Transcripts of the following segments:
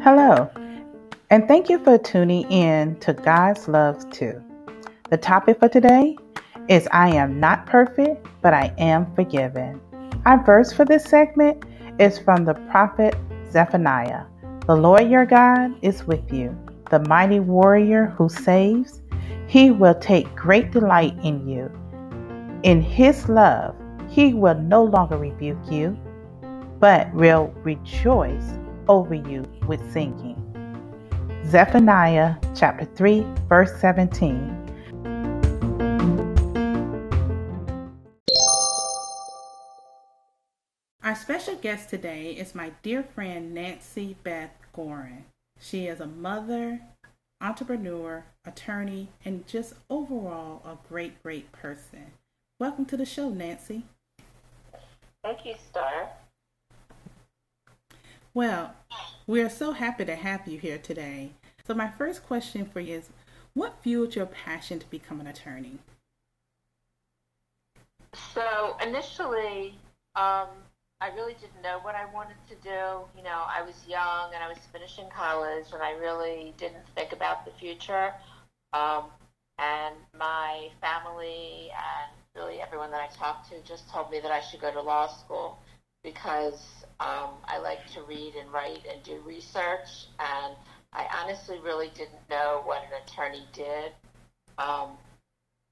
Hello, and thank you for tuning in to God's Love Too. The topic for today is I am not perfect, but I am forgiven. Our verse for this segment is from the prophet Zephaniah. The Lord your God is with you, the mighty warrior who saves. He will take great delight in you. In his love, he will no longer rebuke you, but will rejoice over you with singing. Zephaniah chapter 3, verse 17. Our special guest today is my dear friend Nancy Beth Goren. She is a mother, entrepreneur, attorney, and just overall a great, great person. Welcome to the show, Nancy. Thank you, Starr. Well, we are so happy to have you here today. So, my first question for you is what fueled your passion to become an attorney? So, initially, um, I really didn't know what I wanted to do. You know, I was young and I was finishing college, and I really didn't think about the future. Um, and my family and really everyone that I talked to just told me that I should go to law school because um, I like to read and write and do research, and I honestly really didn't know what an attorney did. Um,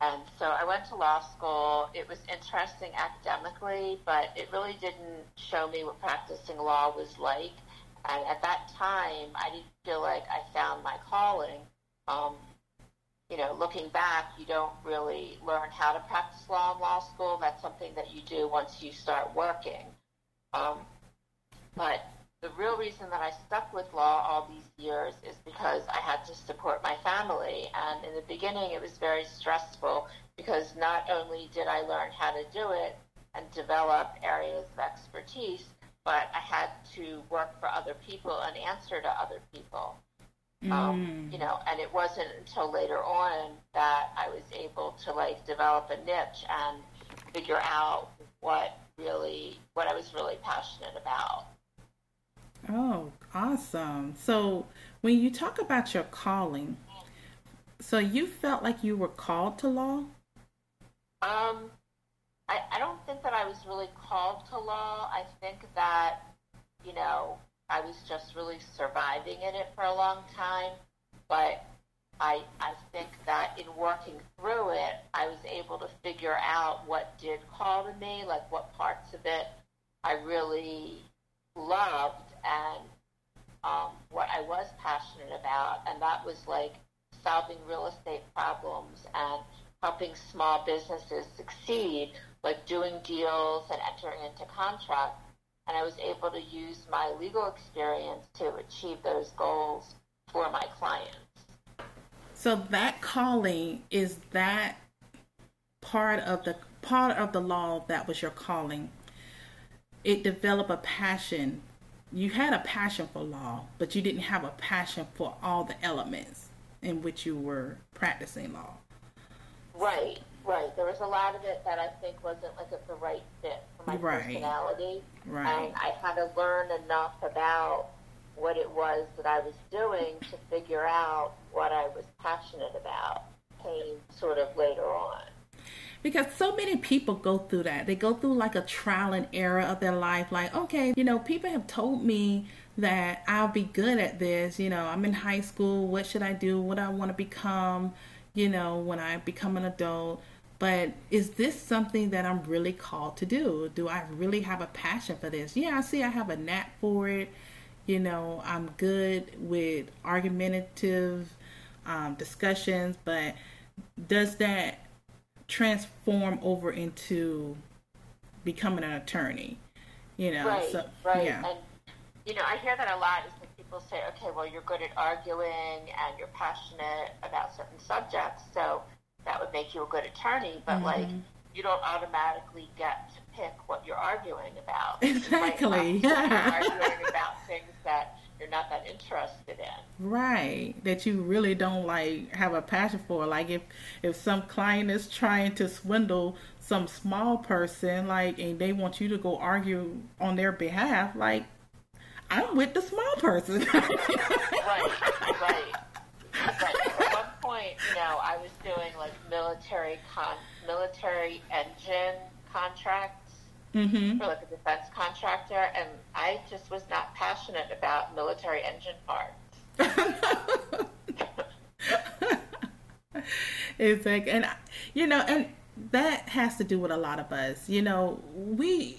and so I went to law school. It was interesting academically, but it really didn't show me what practicing law was like. And at that time, I didn't feel like I found my calling. Um, you know, looking back, you don't really learn how to practice law in law school. That's something that you do once you start working. Um, but the real reason that I stuck with law all these years is because I had to support my family. And in the beginning, it was very stressful because not only did I learn how to do it and develop areas of expertise, but I had to work for other people and answer to other people. Um, mm. Um, you know, and it wasn't until later on that I was able to like develop a niche and figure out what really what I was really passionate about. Oh, awesome. So, when you talk about your calling, so you felt like you were called to law? Um, I, I don't think that I was really called to law. I think that, you know, I was just really surviving in it for a long time. But I, I think that in working through it, I was able to figure out what did call to me, like what parts of it I really loved and um, what I was passionate about. And that was like solving real estate problems and helping small businesses succeed, like doing deals and entering into contracts. And I was able to use my legal experience to achieve those goals for my clients. So that calling is that part of the part of the law that was your calling. It developed a passion. You had a passion for law, but you didn't have a passion for all the elements in which you were practicing law. Right, right. There was a lot of it that I think wasn't like a, the right fit my right. personality. Right. And I had to learn enough about what it was that I was doing to figure out what I was passionate about came sort of later on. Because so many people go through that. They go through like a trial and error of their life. Like, okay, you know, people have told me that I'll be good at this. You know, I'm in high school. What should I do? What do I want to become, you know, when I become an adult. But is this something that I'm really called to do? Do I really have a passion for this? Yeah, I see I have a knack for it you know, I'm good with argumentative um, discussions, but does that transform over into becoming an attorney? You know, right, so, right. Yeah. And, you know, I hear that a lot is that people say, okay, well, you're good at arguing and you're passionate about certain subjects, so that would make you a good attorney, but mm-hmm. like, you don't automatically get to pick what you're arguing about. Exactly. You yeah. arguing about things that you're not that interested in. Right. That you really don't like have a passion for. Like if if some client is trying to swindle some small person, like and they want you to go argue on their behalf, like I'm with the small person. right, right. Right. At one point, you know, I was doing military con military engine contracts mm-hmm. for like a defense contractor, and I just was not passionate about military engine parts. it's like, and you know, and that has to do with a lot of us. You know, we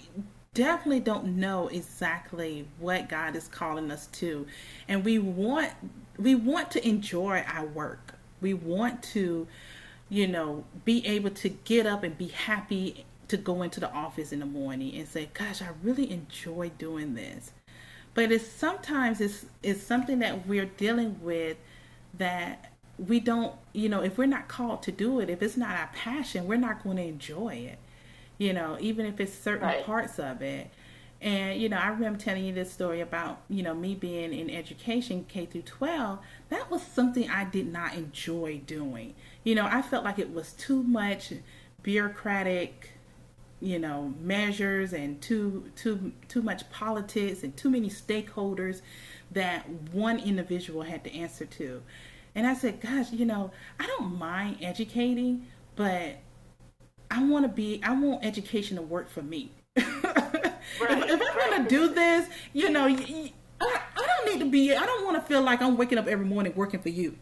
definitely don't know exactly what God is calling us to, and we want we want to enjoy our work. We want to, you know, be able to get up and be happy to go into the office in the morning and say, "Gosh, I really enjoy doing this." But it's sometimes it's it's something that we're dealing with that we don't, you know, if we're not called to do it, if it's not our passion, we're not going to enjoy it. You know, even if it's certain right. parts of it. And you know, I remember telling you this story about you know me being in education K through 12. That was something I did not enjoy doing. You know, I felt like it was too much bureaucratic you know measures and too too too much politics and too many stakeholders that one individual had to answer to and i said gosh you know i don't mind educating but i want to be i want education to work for me right, if, if, i'm going to do this you know I, I don't need to be i don't want to feel like i'm waking up every morning working for you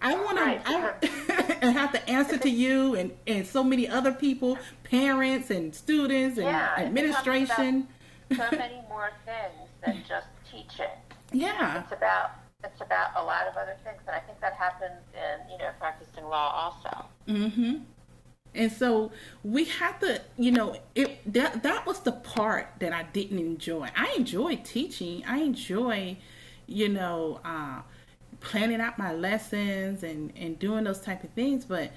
I want right. to and have to answer to you and, and so many other people, parents and students and yeah, administration. so many more things than just teaching. Yeah, it's about it's about a lot of other things, and I think that happens in you know practicing law also. Mm-hmm. And so we have to, you know, it that that was the part that I didn't enjoy. I enjoy teaching. I enjoy, you know. Uh, planning out my lessons and and doing those type of things but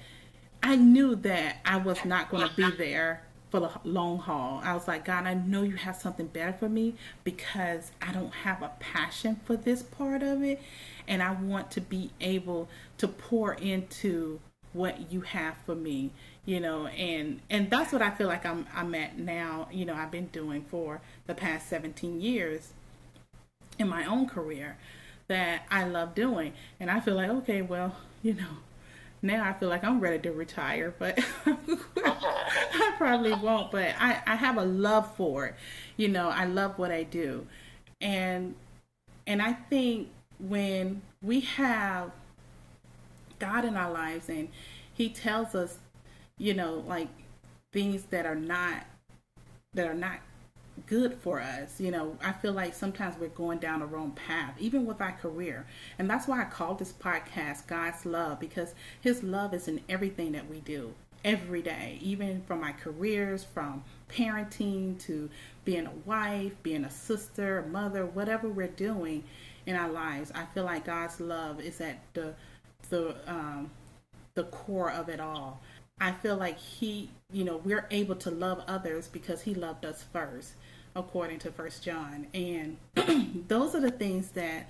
i knew that i was not going to be there for the long haul i was like god i know you have something better for me because i don't have a passion for this part of it and i want to be able to pour into what you have for me you know and and that's what i feel like i'm i'm at now you know i've been doing for the past 17 years in my own career that I love doing. And I feel like, okay, well, you know, now I feel like I'm ready to retire, but I probably won't. But I, I have a love for it. You know, I love what I do. And and I think when we have God in our lives and He tells us, you know, like things that are not that are not good for us. You know, I feel like sometimes we're going down the wrong path, even with our career. And that's why I call this podcast God's Love, because His love is in everything that we do every day, even from my careers, from parenting to being a wife, being a sister, a mother, whatever we're doing in our lives. I feel like God's love is at the the um, the core of it all. I feel like he, you know, we're able to love others because he loved us first according to First John. And those are the things that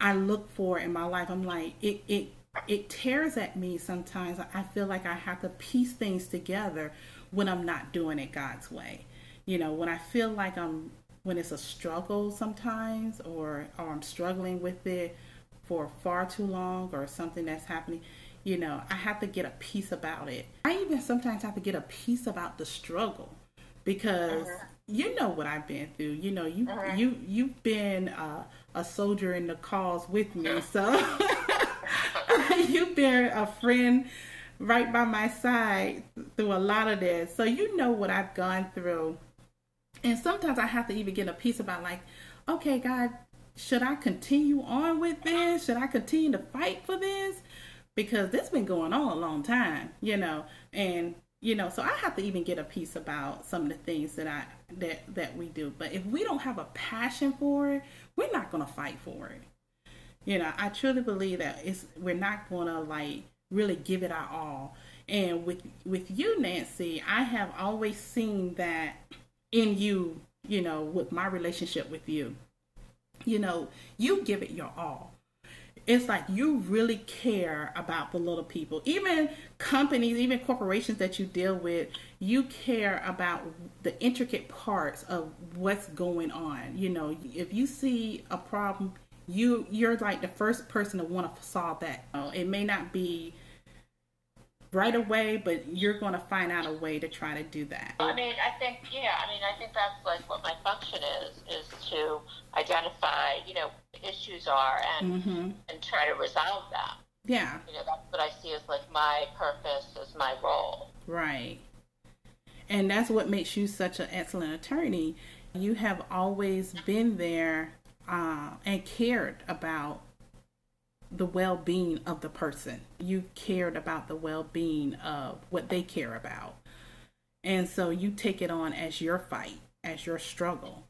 I look for in my life. I'm like, it it it tears at me sometimes. I feel like I have to piece things together when I'm not doing it God's way. You know, when I feel like I'm when it's a struggle sometimes or or I'm struggling with it for far too long or something that's happening, you know, I have to get a peace about it. I even sometimes have to get a peace about the struggle because uh-huh you know what I've been through. You know, you uh-huh. you you've been uh, a soldier in the cause with me, so you've been a friend right by my side through a lot of this. So you know what I've gone through, and sometimes I have to even get a peace about like, okay, God, should I continue on with this? Should I continue to fight for this? Because this been going on a long time, you know, and you know so i have to even get a peace about some of the things that i that that we do but if we don't have a passion for it we're not to fight for it you know i truly believe that it's we're not to like really give it our all and with with you nancy i have always seen that in you you know with my relationship with you you know, you give it your all. It's like you really care about the little people. Even companies, even corporations that you deal with, you care about the intricate parts of what's going on. You know, if you see a problem, you you're like the first person to want to solve that. It may not be right away, but you're going to find out a way to try to do that. I mean, I think, yeah, I mean, I think that's like what my function is, is to identify, you know, issues are and, mm-hmm. and try to resolve them. Yeah. You know, that's what I see as like my purpose, as my role. Right. And that's what makes you such an excellent attorney. You have always been there uh, and cared about the well being of the person. You cared about the well being of what they care about. And so you take it on as your fight, as your struggle.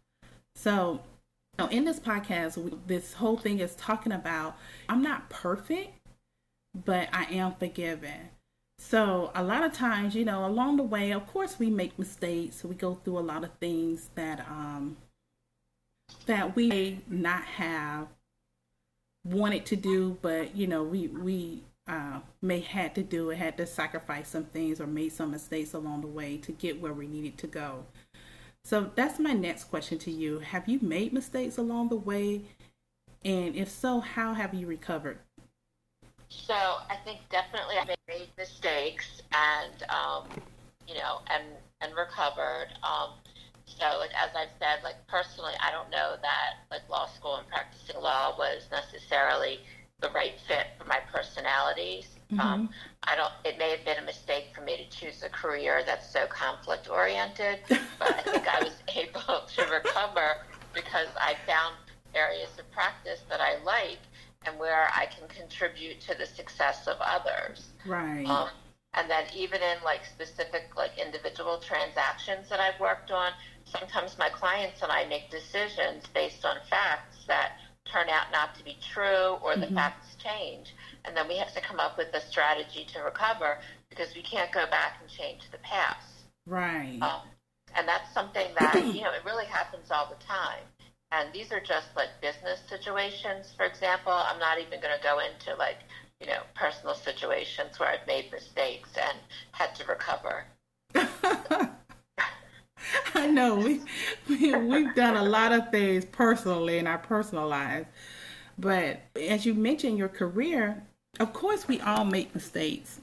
So, now in this podcast, this whole thing is talking about I'm not perfect, but I am forgiven. So, a lot of times, you know, along the way, of course, we make mistakes. We go through a lot of things that um that we may not have wanted to do, but you know, we we uh, may had to do it, had to sacrifice some things or made some mistakes along the way to get where we needed to go. So that's my next question to you. Have you made mistakes along the way? And if so, how have you recovered? So I think definitely I made mistakes and, um, you know, and, and recovered. Um, so, like as I've said, like personally, I don't know that like law school and practicing law was necessarily the right fit for my personalities. Mm-hmm. Um, I don't. It may have been a mistake for me to choose a career that's so conflict oriented, but I think I was able to recover because I found areas of practice that I like and where I can contribute to the success of others. Right. Um, and then even in like specific like individual transactions that I've worked on, sometimes my clients and I make decisions based on facts that turn out not to be true or the mm-hmm. facts change. And then we have to come up with a strategy to recover because we can't go back and change the past. Right. Um, and that's something that, you know, it really happens all the time. And these are just like business situations, for example. I'm not even going to go into like, you know, personal situations where I've made mistakes and had to recover. I know we, we we've done a lot of things personally in our personal lives, but as you mentioned your career, of course we all make mistakes,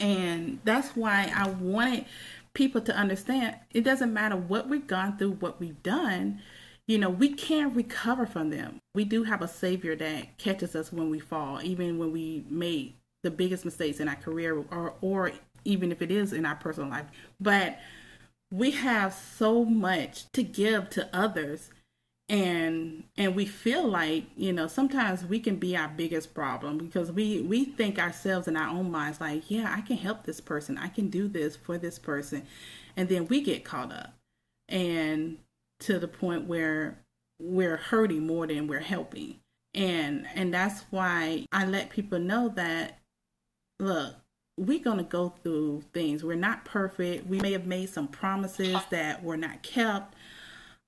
and that's why I wanted people to understand it doesn't matter what we've gone through, what we've done. You know, we can't recover from them. We do have a savior that catches us when we fall, even when we made the biggest mistakes in our career or or even if it is in our personal life. But we have so much to give to others and and we feel like you know sometimes we can be our biggest problem because we we think ourselves in our own minds like yeah i can help this person. I can do this for this person. And then we get caught up and to the point where we're hurting more than we're helping. And and that's why i let people know that look we're going to go through things. We're not perfect. We may have made some promises that were not kept.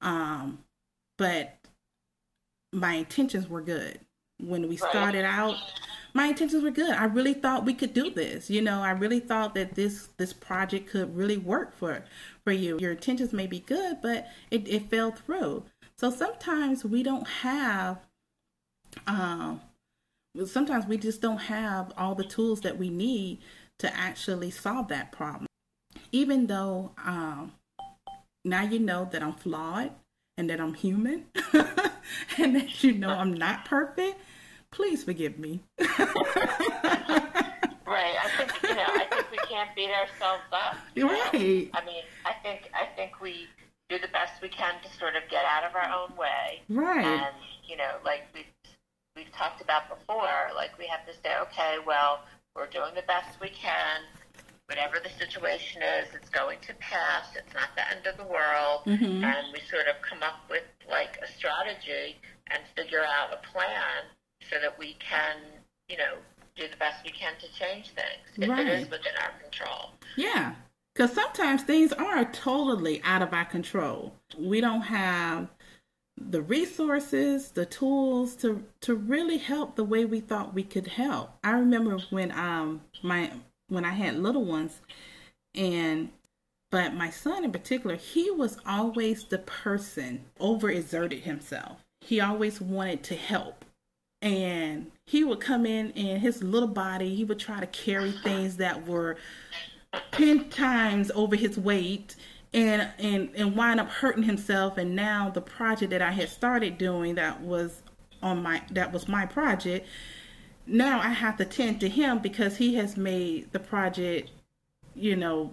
Um, but my intentions were good. When we started out, my intentions were good. I really thought we could do this. You know, I really thought that this this project could really work for for you. Your intentions may be good, but it, it fell through. So sometimes we don't have um sometimes we just don't have all the tools that we need to actually solve that problem. Even though um, now you know that I'm flawed and that I'm human and that you know I'm not perfect, please forgive me. right. I think you know. I think we can't beat ourselves up. You Right. Know? I mean, I think I think we do the best we can to sort of get out of our own way. Right. And you know, like we we've talked about before, like we have to say, okay, well, we're doing the best we can. Whatever the situation is, it's going to pass. It's not the end of the world. Mm-hmm. And we sort of come up with like a strategy and figure out a plan so that we can, you know, do the best we can to change things if right. it is within our control. Yeah. Because sometimes things are totally out of our control. We don't have the resources, the tools to to really help the way we thought we could help. I remember when um my when I had little ones and but my son in particular, he was always the person overexerted himself. He always wanted to help. And he would come in and his little body, he would try to carry things that were 10 times over his weight and and and wind up hurting himself and now the project that I had started doing that was on my that was my project now I have to tend to him because he has made the project you know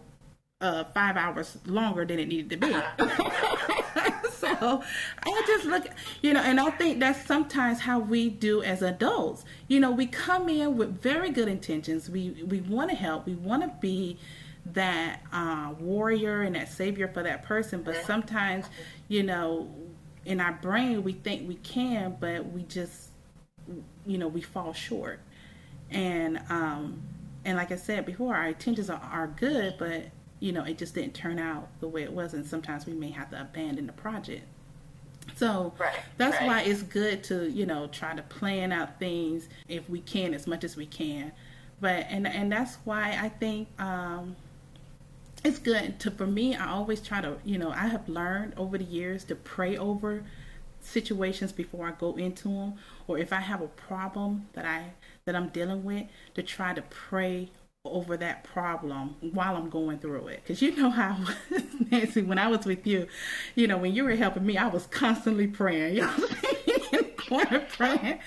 uh, five hours longer than it needed to be. so I just look, you know, and I think that's sometimes how we do as adults. You know, we come in with very good intentions. We we want to help. We want to be that uh, warrior and that savior for that person. But sometimes, you know, in our brain we think we can, but we just, you know, we fall short. And um, and like I said before, our intentions are, are good, but you know, it just didn't turn out the way it was, and sometimes we may have to abandon the project. So right, that's right. why it's good to, you know, try to plan out things if we can as much as we can. But and and that's why I think um, it's good to for me i always try to you know i have learned over the years to pray over situations before i go into them or if i have a problem that i that i'm dealing with to try to pray over that problem while i'm going through it. Because you know how nancy when i was with you you know when you were helping me i was constantly praying know corner praying.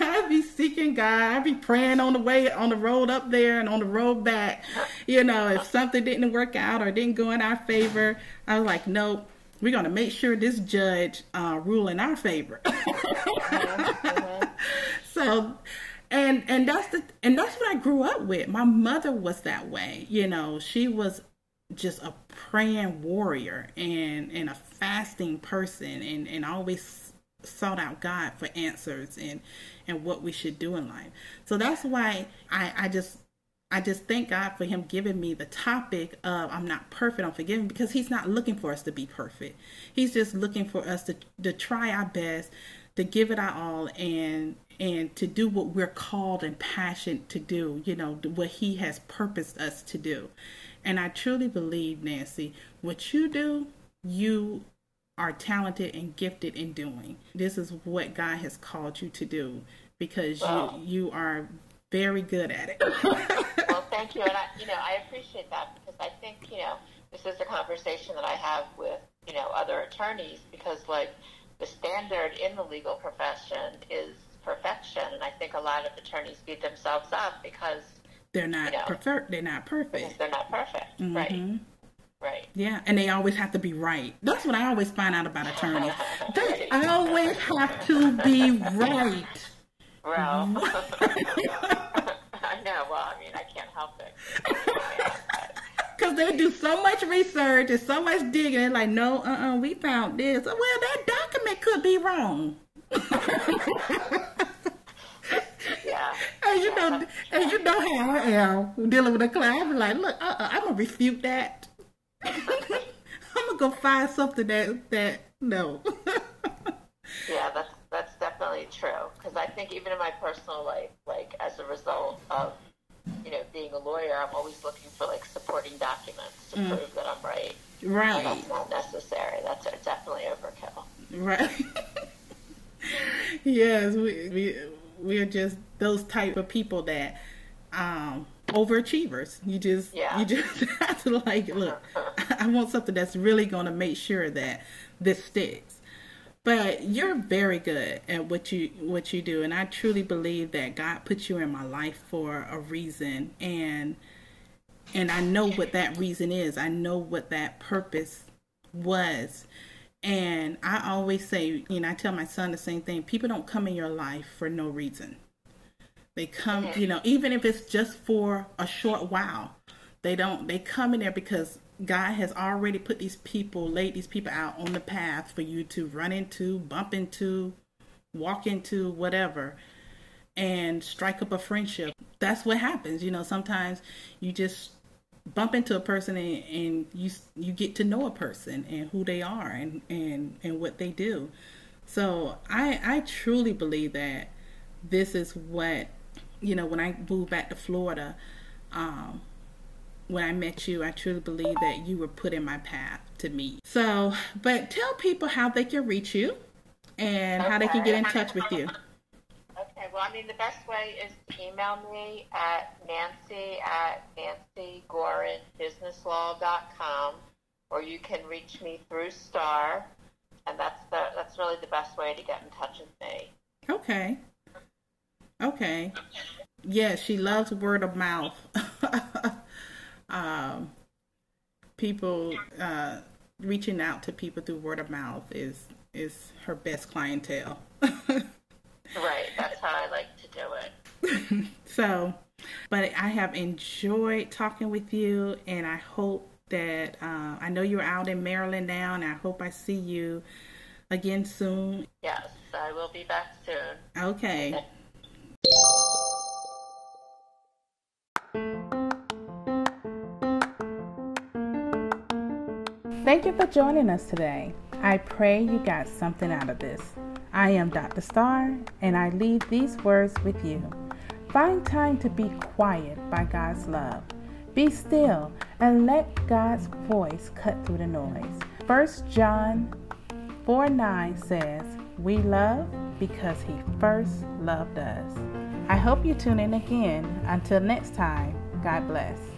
I'd be seeking God. I'd be praying on the way on the road up there and on the road back. You know, if something didn't work out or didn't go in our favor, I was like, nope. We're gonna make sure this judge uh, rule in our favor. So, and and that's the and that's what I grew up with. My mother was that way. You know, she was just a praying warrior and and a fasting person and and always sought out God for answers and and what we should do in life. So that's why I I just I just thank God for him giving me the topic of I'm not perfect, I'm forgiven because he's not looking for us to be perfect. He's just looking for us to to try our best, to give it our all and and to do what we're called and passionate to do, you know, what he has purposed us to do. And I truly believe, Nancy, what you do, you are talented and gifted in doing. This is what God has called you to do because wow. you you are very good at it. well, thank you, and I, you know I appreciate that because I think you know this is a conversation that I have with you know other attorneys because like the standard in the legal profession is perfection, and I think a lot of attorneys beat themselves up because they're not you know, perfect. They're not perfect. They're not perfect, mm-hmm. right? Right. Yeah, and they always have to be right. That's what I always find out about attorneys. They always have to be right. Well, I know. Well, I mean, I can't help it. Because they do so much research and so much digging. Like, no, uh, uh-uh, we found this. Well, that document could be wrong. yeah. And you know, and you know how I am dealing with a client. I'm like, look, uh-uh, I'm gonna refute that. Gonna go find something that that no. yeah, that's that's definitely true. Because I think even in my personal life, like as a result of you know being a lawyer, I'm always looking for like supporting documents to mm. prove that I'm right. Right. And that's not necessary. That's definitely overkill. Right. yes, we we we are just those type of people that um overachievers. You just yeah. you just have to like look. I want something that's really going to make sure that this sticks. But you're very good at what you what you do, and I truly believe that God put you in my life for a reason, and and I know what that reason is. I know what that purpose was. And I always say, you know, I tell my son the same thing. People don't come in your life for no reason. They come, you know, even if it's just for a short while, they don't, they come in there because God has already put these people, laid these people out on the path for you to run into, bump into, walk into, whatever, and strike up a friendship. That's what happens. You know, sometimes you just bump into a person and, and you you get to know a person and who they are and, and, and what they do. So I I truly believe that this is what you know when I moved back to Florida. Um, when I met you, I truly believe that you were put in my path to meet. So, but tell people how they can reach you and okay. how they can get in touch with you. Okay, well, I mean, the best way is to email me at nancy at nancygorenbusinesslaw.com or you can reach me through Starr, and that's the that's really the best way to get in touch with me. Okay. Okay. Yeah, she loves word of mouth. um, people uh, reaching out to people through word of mouth is is her best clientele. right, that's how I like to do it. so, but I have enjoyed talking with you, and I hope that uh, I know you're out in Maryland now, and I hope I see you again soon. Yes, I will be back soon. Okay. Thank you for joining us today. I pray you got something out of this. I am Dr. Starr, and I leave these words with you. Find time to be quiet by God's love. Be still and let God's voice cut through the noise. 1 John 4 9 says, We love because He first loved us. I hope you tune in again. Until next time, God bless.